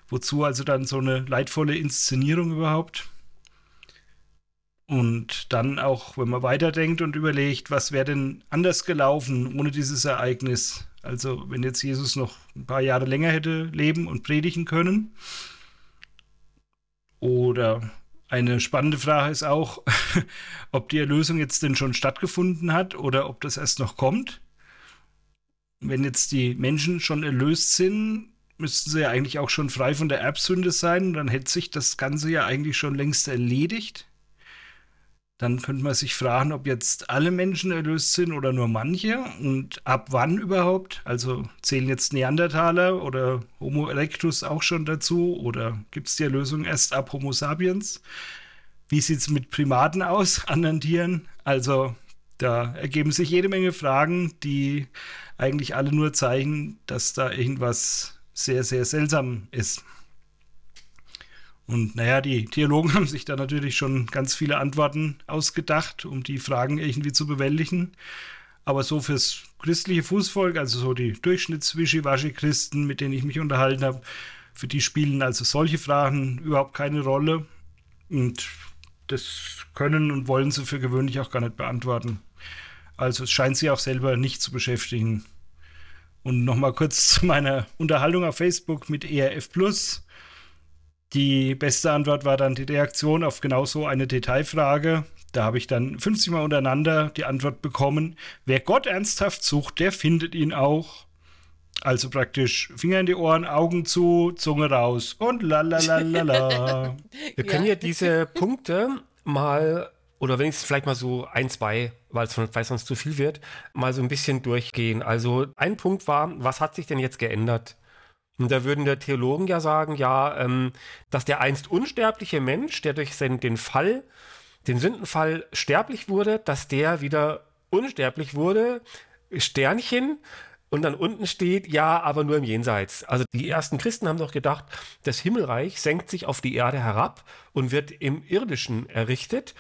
Wozu also dann so eine leidvolle Inszenierung überhaupt? Und dann auch, wenn man weiterdenkt und überlegt, was wäre denn anders gelaufen ohne dieses Ereignis? Also wenn jetzt Jesus noch ein paar Jahre länger hätte leben und predigen können. Oder eine spannende Frage ist auch, ob die Erlösung jetzt denn schon stattgefunden hat oder ob das erst noch kommt. Wenn jetzt die Menschen schon erlöst sind, müssten sie ja eigentlich auch schon frei von der Erbsünde sein. Dann hätte sich das Ganze ja eigentlich schon längst erledigt. Dann könnte man sich fragen, ob jetzt alle Menschen erlöst sind oder nur manche und ab wann überhaupt. Also zählen jetzt Neandertaler oder Homo erectus auch schon dazu oder gibt es die Erlösung erst ab Homo sapiens? Wie sieht es mit Primaten aus, anderen Tieren? Also da ergeben sich jede Menge Fragen, die eigentlich alle nur zeigen, dass da irgendwas sehr, sehr seltsam ist. Und naja, die Theologen haben sich da natürlich schon ganz viele Antworten ausgedacht, um die Fragen irgendwie zu bewältigen. Aber so fürs christliche Fußvolk, also so die Durchschnitts-Wischiwaschi-Christen, mit denen ich mich unterhalten habe, für die spielen also solche Fragen überhaupt keine Rolle. Und das können und wollen sie für gewöhnlich auch gar nicht beantworten. Also es scheint sie auch selber nicht zu beschäftigen. Und nochmal kurz zu meiner Unterhaltung auf Facebook mit ERF Plus. Die beste Antwort war dann die Reaktion auf genau so eine Detailfrage. Da habe ich dann 50 Mal untereinander die Antwort bekommen, wer Gott ernsthaft sucht, der findet ihn auch. Also praktisch Finger in die Ohren, Augen zu, Zunge raus und la la la la la. Wir können ja diese Punkte mal, oder wenigstens vielleicht mal so ein, zwei, weil es sonst zu viel wird, mal so ein bisschen durchgehen. Also ein Punkt war, was hat sich denn jetzt geändert? Und da würden der Theologen ja sagen, ja, ähm, dass der einst unsterbliche Mensch, der durch seinen, den Fall, den Sündenfall sterblich wurde, dass der wieder unsterblich wurde, Sternchen, und dann unten steht, ja, aber nur im Jenseits. Also die ersten Christen haben doch gedacht, das Himmelreich senkt sich auf die Erde herab und wird im Irdischen errichtet.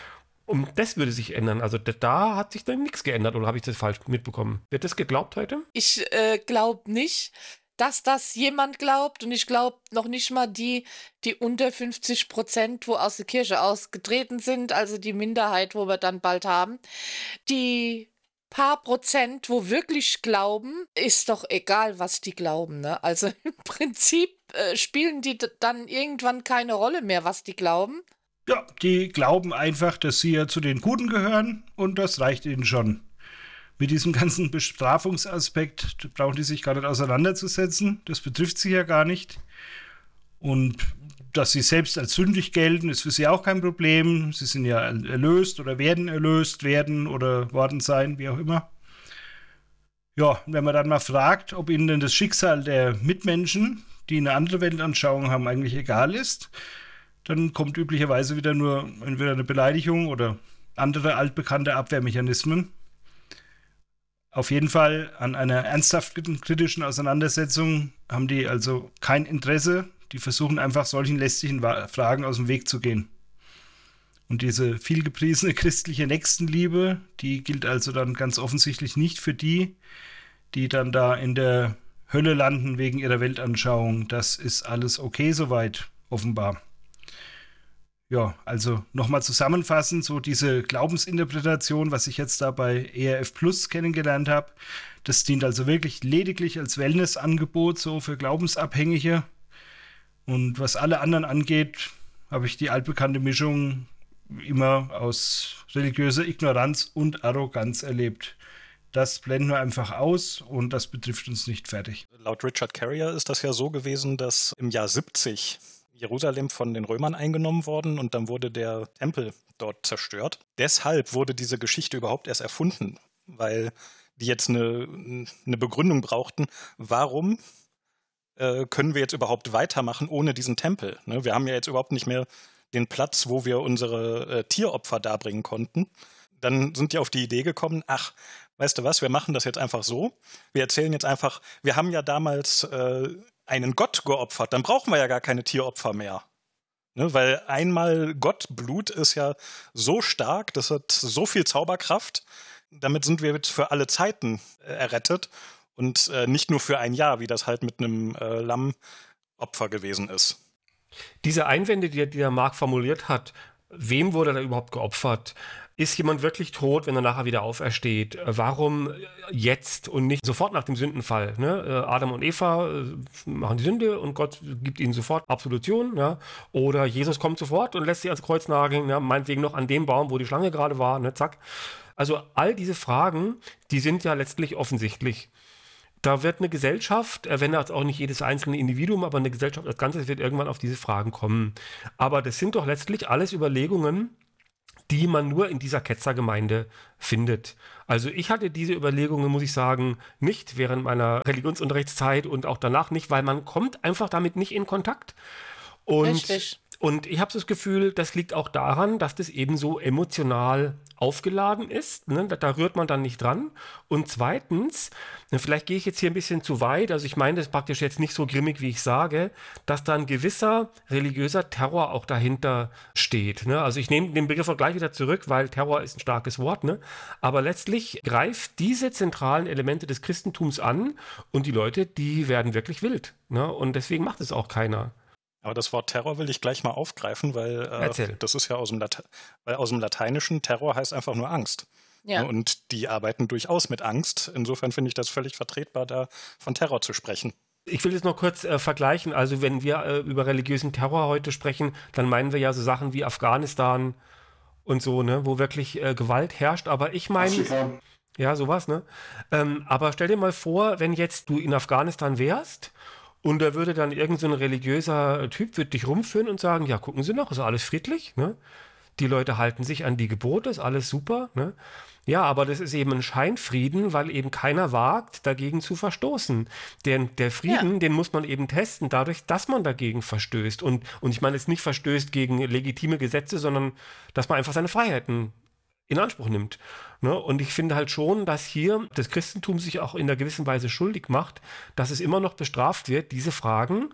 Und das würde sich ändern. Also da hat sich dann nichts geändert, oder habe ich das falsch mitbekommen? Wird das geglaubt heute? Ich äh, glaube nicht, dass das jemand glaubt. Und ich glaube noch nicht mal die, die unter 50 Prozent, wo aus der Kirche ausgetreten sind, also die Minderheit, wo wir dann bald haben. Die paar Prozent, wo wirklich glauben, ist doch egal, was die glauben. Ne? Also im Prinzip äh, spielen die dann irgendwann keine Rolle mehr, was die glauben. Ja, die glauben einfach, dass sie ja zu den Guten gehören und das reicht ihnen schon. Mit diesem ganzen Bestrafungsaspekt brauchen die sich gar nicht auseinanderzusetzen. Das betrifft sie ja gar nicht. Und dass sie selbst als sündig gelten, ist für sie auch kein Problem. Sie sind ja erlöst oder werden erlöst werden oder worden sein, wie auch immer. Ja, wenn man dann mal fragt, ob ihnen denn das Schicksal der Mitmenschen, die eine andere Weltanschauung haben, eigentlich egal ist, dann kommt üblicherweise wieder nur entweder eine Beleidigung oder andere altbekannte Abwehrmechanismen. Auf jeden Fall an einer ernsthaften kritischen Auseinandersetzung haben die also kein Interesse die versuchen einfach solchen lästigen Fragen aus dem Weg zu gehen. Und diese vielgepriesene christliche Nächstenliebe, die gilt also dann ganz offensichtlich nicht für die, die dann da in der Hölle landen wegen ihrer Weltanschauung. Das ist alles okay soweit, offenbar. Ja, also nochmal zusammenfassend, so diese Glaubensinterpretation, was ich jetzt da bei ERF Plus kennengelernt habe, das dient also wirklich lediglich als Wellnessangebot so für Glaubensabhängige und was alle anderen angeht, habe ich die altbekannte Mischung immer aus religiöser Ignoranz und Arroganz erlebt. Das blenden wir einfach aus und das betrifft uns nicht fertig. Laut Richard Carrier ist das ja so gewesen, dass im Jahr 70 Jerusalem von den Römern eingenommen worden und dann wurde der Tempel dort zerstört. Deshalb wurde diese Geschichte überhaupt erst erfunden, weil die jetzt eine, eine Begründung brauchten, warum äh, können wir jetzt überhaupt weitermachen ohne diesen Tempel? Ne? Wir haben ja jetzt überhaupt nicht mehr den Platz, wo wir unsere äh, Tieropfer darbringen konnten. Dann sind die auf die Idee gekommen, ach, weißt du was, wir machen das jetzt einfach so. Wir erzählen jetzt einfach, wir haben ja damals äh, einen Gott geopfert, dann brauchen wir ja gar keine Tieropfer mehr. Ne? Weil einmal Gottblut ist ja so stark, das hat so viel Zauberkraft, damit sind wir jetzt für alle Zeiten äh, errettet und äh, nicht nur für ein Jahr, wie das halt mit einem äh, Lammopfer gewesen ist. Diese Einwände, die, die der Marc formuliert hat, wem wurde da überhaupt geopfert? Ist jemand wirklich tot, wenn er nachher wieder aufersteht? Warum jetzt und nicht sofort nach dem Sündenfall? Ne? Äh, Adam und Eva äh, machen die Sünde und Gott gibt ihnen sofort Absolution. Ja? Oder Jesus kommt sofort und lässt sie ans Kreuz nageln, ja? meinetwegen noch an dem Baum, wo die Schlange gerade war. Ne? Zack. Also all diese Fragen, die sind ja letztlich offensichtlich da wird eine Gesellschaft, äh, wenn jetzt auch nicht jedes einzelne Individuum, aber eine Gesellschaft als Ganzes wird irgendwann auf diese Fragen kommen. Aber das sind doch letztlich alles Überlegungen, die man nur in dieser Ketzergemeinde findet. Also ich hatte diese Überlegungen, muss ich sagen, nicht während meiner Religionsunterrichtszeit und auch danach nicht, weil man kommt einfach damit nicht in Kontakt. Und Richtig. Und ich habe das Gefühl, das liegt auch daran, dass das eben so emotional aufgeladen ist. Ne? Da, da, rührt man dann nicht dran. Und zweitens, vielleicht gehe ich jetzt hier ein bisschen zu weit, also ich meine das praktisch jetzt nicht so grimmig, wie ich sage, dass da ein gewisser religiöser Terror auch dahinter steht. Ne? Also ich nehme den Begriff auch gleich wieder zurück, weil Terror ist ein starkes Wort. Ne? Aber letztlich greift diese zentralen Elemente des Christentums an und die Leute, die werden wirklich wild. Ne? Und deswegen macht es auch keiner. Aber das Wort Terror will ich gleich mal aufgreifen, weil äh, das ist ja aus dem, weil aus dem Lateinischen Terror heißt einfach nur Angst. Ja. Und die arbeiten durchaus mit Angst. Insofern finde ich das völlig vertretbar, da von Terror zu sprechen. Ich will jetzt noch kurz äh, vergleichen. Also, wenn wir äh, über religiösen Terror heute sprechen, dann meinen wir ja so Sachen wie Afghanistan und so, ne, wo wirklich äh, Gewalt herrscht. Aber ich meine. Ja, sowas, ne? Ähm, aber stell dir mal vor, wenn jetzt du in Afghanistan wärst und da würde dann irgendein so religiöser Typ würde dich rumführen und sagen, ja, gucken Sie noch, ist alles friedlich, ne? Die Leute halten sich an die Gebote, ist alles super, ne? Ja, aber das ist eben ein Scheinfrieden, weil eben keiner wagt, dagegen zu verstoßen. Denn der Frieden, ja. den muss man eben testen, dadurch, dass man dagegen verstößt. Und, und ich meine jetzt nicht verstößt gegen legitime Gesetze, sondern dass man einfach seine Freiheiten in Anspruch nimmt. Ne? Und ich finde halt schon, dass hier das Christentum sich auch in einer gewissen Weise schuldig macht, dass es immer noch bestraft wird, diese Fragen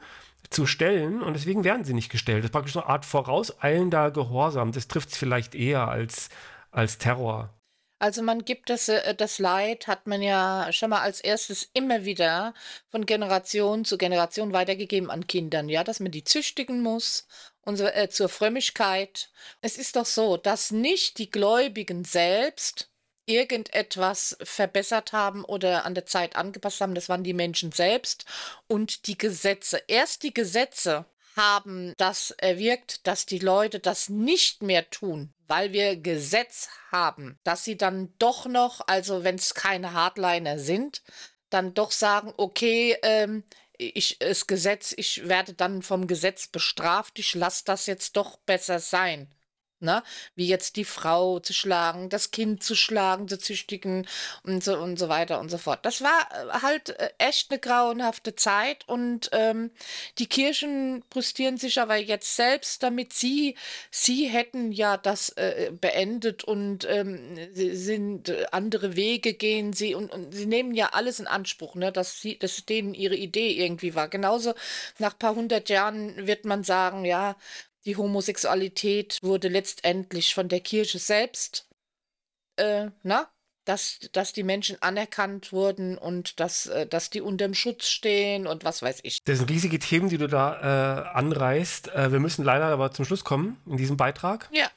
zu stellen und deswegen werden sie nicht gestellt. Das ist praktisch eine Art vorauseilender Gehorsam. Das trifft es vielleicht eher als, als Terror. Also man gibt das, äh, das Leid, hat man ja schon mal als erstes immer wieder von Generation zu Generation weitergegeben an Kindern, ja, dass man die züchtigen muss und äh, zur Frömmigkeit. Es ist doch so, dass nicht die Gläubigen selbst irgendetwas verbessert haben oder an der Zeit angepasst haben, das waren die Menschen selbst und die Gesetze. Erst die Gesetze haben das erwirkt, dass die Leute das nicht mehr tun, weil wir Gesetz haben, dass sie dann doch noch, also wenn es keine Hardliner sind, dann doch sagen, okay, ähm, ich, das Gesetz, ich werde dann vom Gesetz bestraft, ich lasse das jetzt doch besser sein ne? Wie jetzt die Frau zu schlagen, das Kind zu schlagen, zu züchtigen und so und so weiter und so fort. Das war äh, halt äh, echt eine grauenhafte Zeit und ähm, die Kirchen brüstieren sich aber jetzt selbst, damit sie, sie hätten ja das äh, beendet und ähm, sind äh, andere Wege gehen sie und, und sie nehmen ja alles in Anspruch, ne? dass sie, dass denen ihre Idee irgendwie war. Genauso nach ein paar hundert Jahren wird man sagen, ja, die Homosexualität wurde letztendlich von der Kirche selbst, äh, na, dass, dass die Menschen anerkannt wurden und dass, äh, dass die unterm Schutz stehen und was weiß ich. Das sind riesige Themen, die du da äh, anreißt. Äh, wir müssen leider aber zum Schluss kommen in diesem Beitrag. Ja,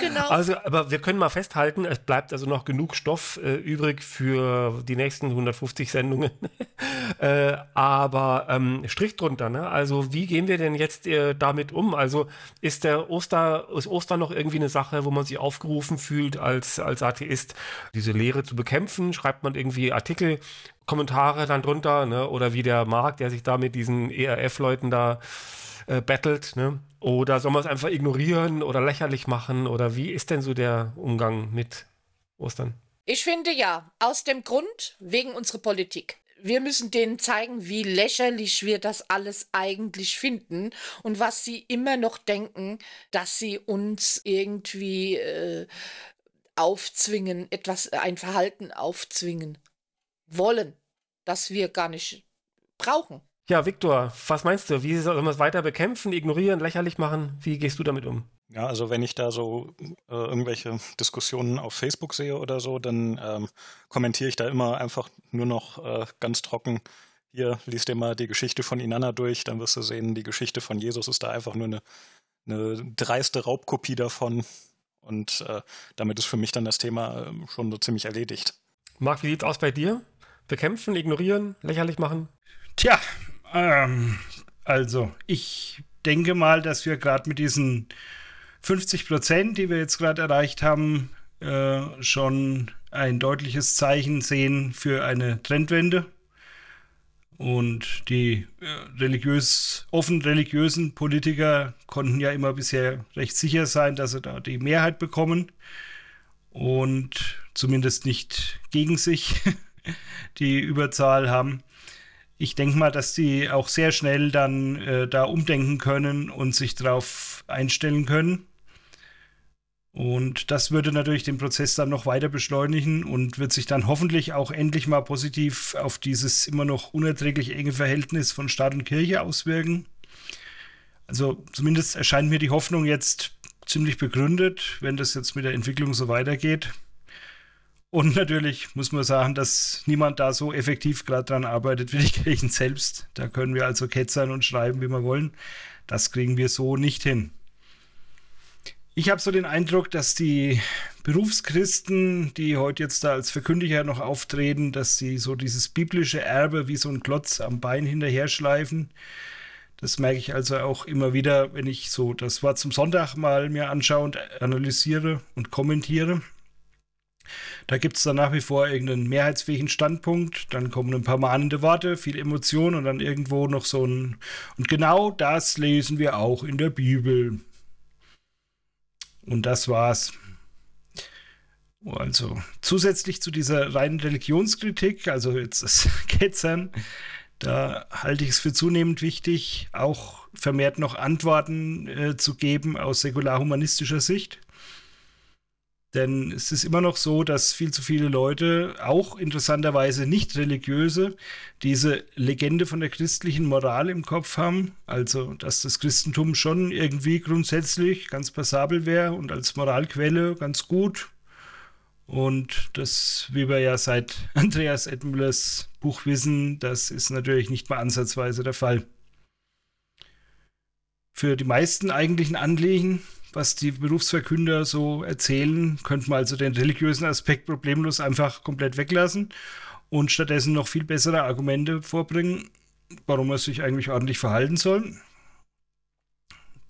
genau. also, aber wir können mal festhalten, es bleibt also noch genug Stoff äh, übrig für die nächsten 150 Sendungen. Äh, aber ähm, Strich drunter, ne? Also, wie gehen wir denn jetzt äh, damit um? Also, ist der Oster, ist Ostern noch irgendwie eine Sache, wo man sich aufgerufen fühlt als, als Atheist? Diese diese Lehre zu bekämpfen? Schreibt man irgendwie Artikel, Kommentare dann drunter, ne? oder wie der Marc, der sich da mit diesen ERF-Leuten da äh, battelt, ne? Oder soll man es einfach ignorieren oder lächerlich machen? Oder wie ist denn so der Umgang mit Ostern? Ich finde ja, aus dem Grund, wegen unserer Politik. Wir müssen denen zeigen, wie lächerlich wir das alles eigentlich finden und was sie immer noch denken, dass sie uns irgendwie äh, aufzwingen, etwas, äh, ein Verhalten aufzwingen wollen, das wir gar nicht brauchen. Ja, Viktor, was meinst du? Wie soll man es weiter bekämpfen, ignorieren, lächerlich machen? Wie gehst du damit um? Ja, also wenn ich da so äh, irgendwelche Diskussionen auf Facebook sehe oder so, dann ähm, kommentiere ich da immer einfach nur noch äh, ganz trocken. Hier, liest dir mal die Geschichte von Inanna durch, dann wirst du sehen, die Geschichte von Jesus ist da einfach nur eine, eine dreiste Raubkopie davon. Und äh, damit ist für mich dann das Thema äh, schon so ziemlich erledigt. Marc, wie sieht's aus bei dir? Bekämpfen, ignorieren, lächerlich machen? Tja, ähm, also ich denke mal, dass wir gerade mit diesen 50 Prozent, die wir jetzt gerade erreicht haben, äh, schon ein deutliches Zeichen sehen für eine Trendwende. Und die äh, religiös, offen religiösen Politiker konnten ja immer bisher recht sicher sein, dass sie da die Mehrheit bekommen und zumindest nicht gegen sich die Überzahl haben. Ich denke mal, dass die auch sehr schnell dann äh, da umdenken können und sich darauf einstellen können. Und das würde natürlich den Prozess dann noch weiter beschleunigen und wird sich dann hoffentlich auch endlich mal positiv auf dieses immer noch unerträglich enge Verhältnis von Staat und Kirche auswirken. Also zumindest erscheint mir die Hoffnung jetzt ziemlich begründet, wenn das jetzt mit der Entwicklung so weitergeht. Und natürlich muss man sagen, dass niemand da so effektiv gerade dran arbeitet wie die Kirchen selbst. Da können wir also ketzern und schreiben, wie wir wollen. Das kriegen wir so nicht hin. Ich habe so den Eindruck, dass die Berufschristen, die heute jetzt da als Verkündiger noch auftreten, dass sie so dieses biblische Erbe wie so ein Klotz am Bein hinterher schleifen. Das merke ich also auch immer wieder, wenn ich so das Wort zum Sonntag mal mir anschaue und analysiere und kommentiere. Da gibt es dann nach wie vor irgendeinen mehrheitsfähigen Standpunkt, dann kommen ein paar mahnende Worte, viel Emotion und dann irgendwo noch so ein. Und genau das lesen wir auch in der Bibel. Und das war's. Also zusätzlich zu dieser reinen Religionskritik, also jetzt das Ketzern, da halte ich es für zunehmend wichtig, auch vermehrt noch Antworten äh, zu geben aus säkular-humanistischer Sicht. Denn es ist immer noch so, dass viel zu viele Leute, auch interessanterweise nicht religiöse, diese Legende von der christlichen Moral im Kopf haben. Also, dass das Christentum schon irgendwie grundsätzlich ganz passabel wäre und als Moralquelle ganz gut. Und das, wie wir ja seit Andreas Edmüllers Buch wissen, das ist natürlich nicht mal ansatzweise der Fall. Für die meisten eigentlichen Anliegen was die Berufsverkünder so erzählen, könnte man also den religiösen Aspekt problemlos einfach komplett weglassen und stattdessen noch viel bessere Argumente vorbringen, warum man sich eigentlich ordentlich verhalten soll.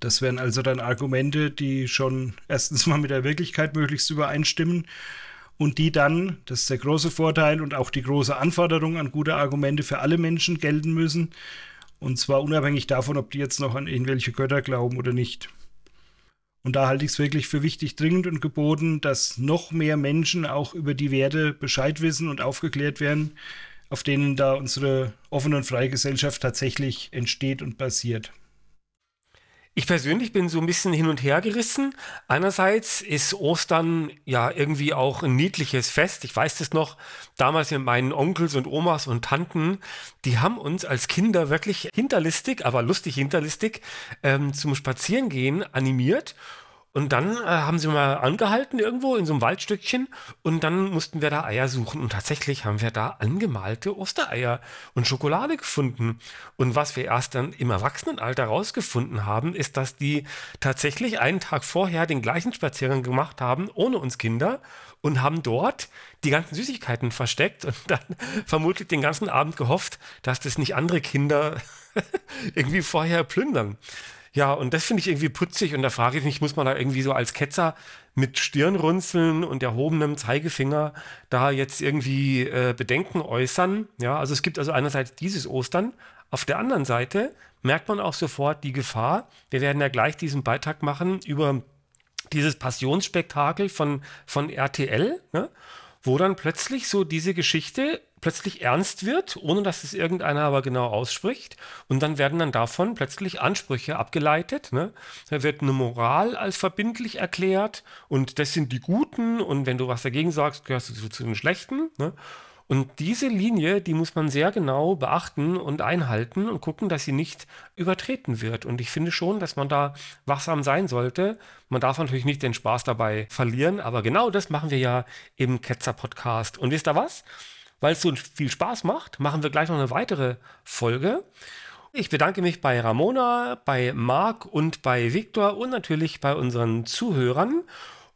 Das wären also dann Argumente, die schon erstens mal mit der Wirklichkeit möglichst übereinstimmen und die dann, das ist der große Vorteil und auch die große Anforderung an gute Argumente für alle Menschen gelten müssen. Und zwar unabhängig davon, ob die jetzt noch an irgendwelche Götter glauben oder nicht. Und da halte ich es wirklich für wichtig, dringend und geboten, dass noch mehr Menschen auch über die Werte Bescheid wissen und aufgeklärt werden, auf denen da unsere offene und freie Gesellschaft tatsächlich entsteht und basiert. Ich persönlich bin so ein bisschen hin und her gerissen. Einerseits ist Ostern ja irgendwie auch ein niedliches Fest. Ich weiß das noch, damals mit meinen Onkels und Omas und Tanten, die haben uns als Kinder wirklich hinterlistig, aber lustig hinterlistig, ähm, zum Spazierengehen animiert. Und dann äh, haben sie mal angehalten irgendwo in so einem Waldstückchen und dann mussten wir da Eier suchen. Und tatsächlich haben wir da angemalte Ostereier und Schokolade gefunden. Und was wir erst dann im Erwachsenenalter rausgefunden haben, ist, dass die tatsächlich einen Tag vorher den gleichen Spaziergang gemacht haben, ohne uns Kinder, und haben dort die ganzen Süßigkeiten versteckt und dann vermutlich den ganzen Abend gehofft, dass das nicht andere Kinder irgendwie vorher plündern. Ja, und das finde ich irgendwie putzig und da frage ich mich, muss man da irgendwie so als Ketzer mit Stirnrunzeln und erhobenem Zeigefinger da jetzt irgendwie äh, Bedenken äußern? Ja, also es gibt also einerseits dieses Ostern, auf der anderen Seite merkt man auch sofort die Gefahr. Wir werden ja gleich diesen Beitrag machen über dieses Passionsspektakel von, von RTL, ne? wo dann plötzlich so diese Geschichte plötzlich ernst wird, ohne dass es irgendeiner aber genau ausspricht. Und dann werden dann davon plötzlich Ansprüche abgeleitet. Ne? Da wird eine Moral als verbindlich erklärt und das sind die Guten und wenn du was dagegen sagst, gehörst du zu, den Schlechten. Ne? Und diese Linie, die muss man sehr genau beachten und einhalten und gucken, dass sie nicht übertreten wird. Und ich finde schon, dass man da wachsam sein sollte. Man darf natürlich nicht den Spaß dabei verlieren, aber genau das machen wir ja im Ketzer-Podcast. Und wisst ihr was? Weil es so viel Spaß macht, machen wir gleich noch eine weitere Folge. Ich bedanke mich bei Ramona, bei Marc und bei Viktor und natürlich bei unseren Zuhörern.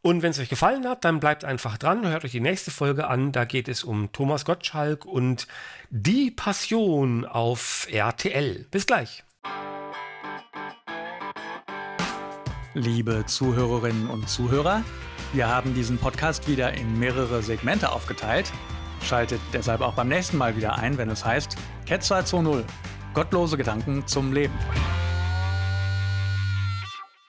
Und wenn es euch gefallen hat, dann bleibt einfach dran, hört euch die nächste Folge an. Da geht es um Thomas Gottschalk und die Passion auf RTL. Bis gleich. Liebe Zuhörerinnen und Zuhörer, wir haben diesen Podcast wieder in mehrere Segmente aufgeteilt. Schaltet deshalb auch beim nächsten Mal wieder ein, wenn es heißt Cat 220. Gottlose Gedanken zum Leben.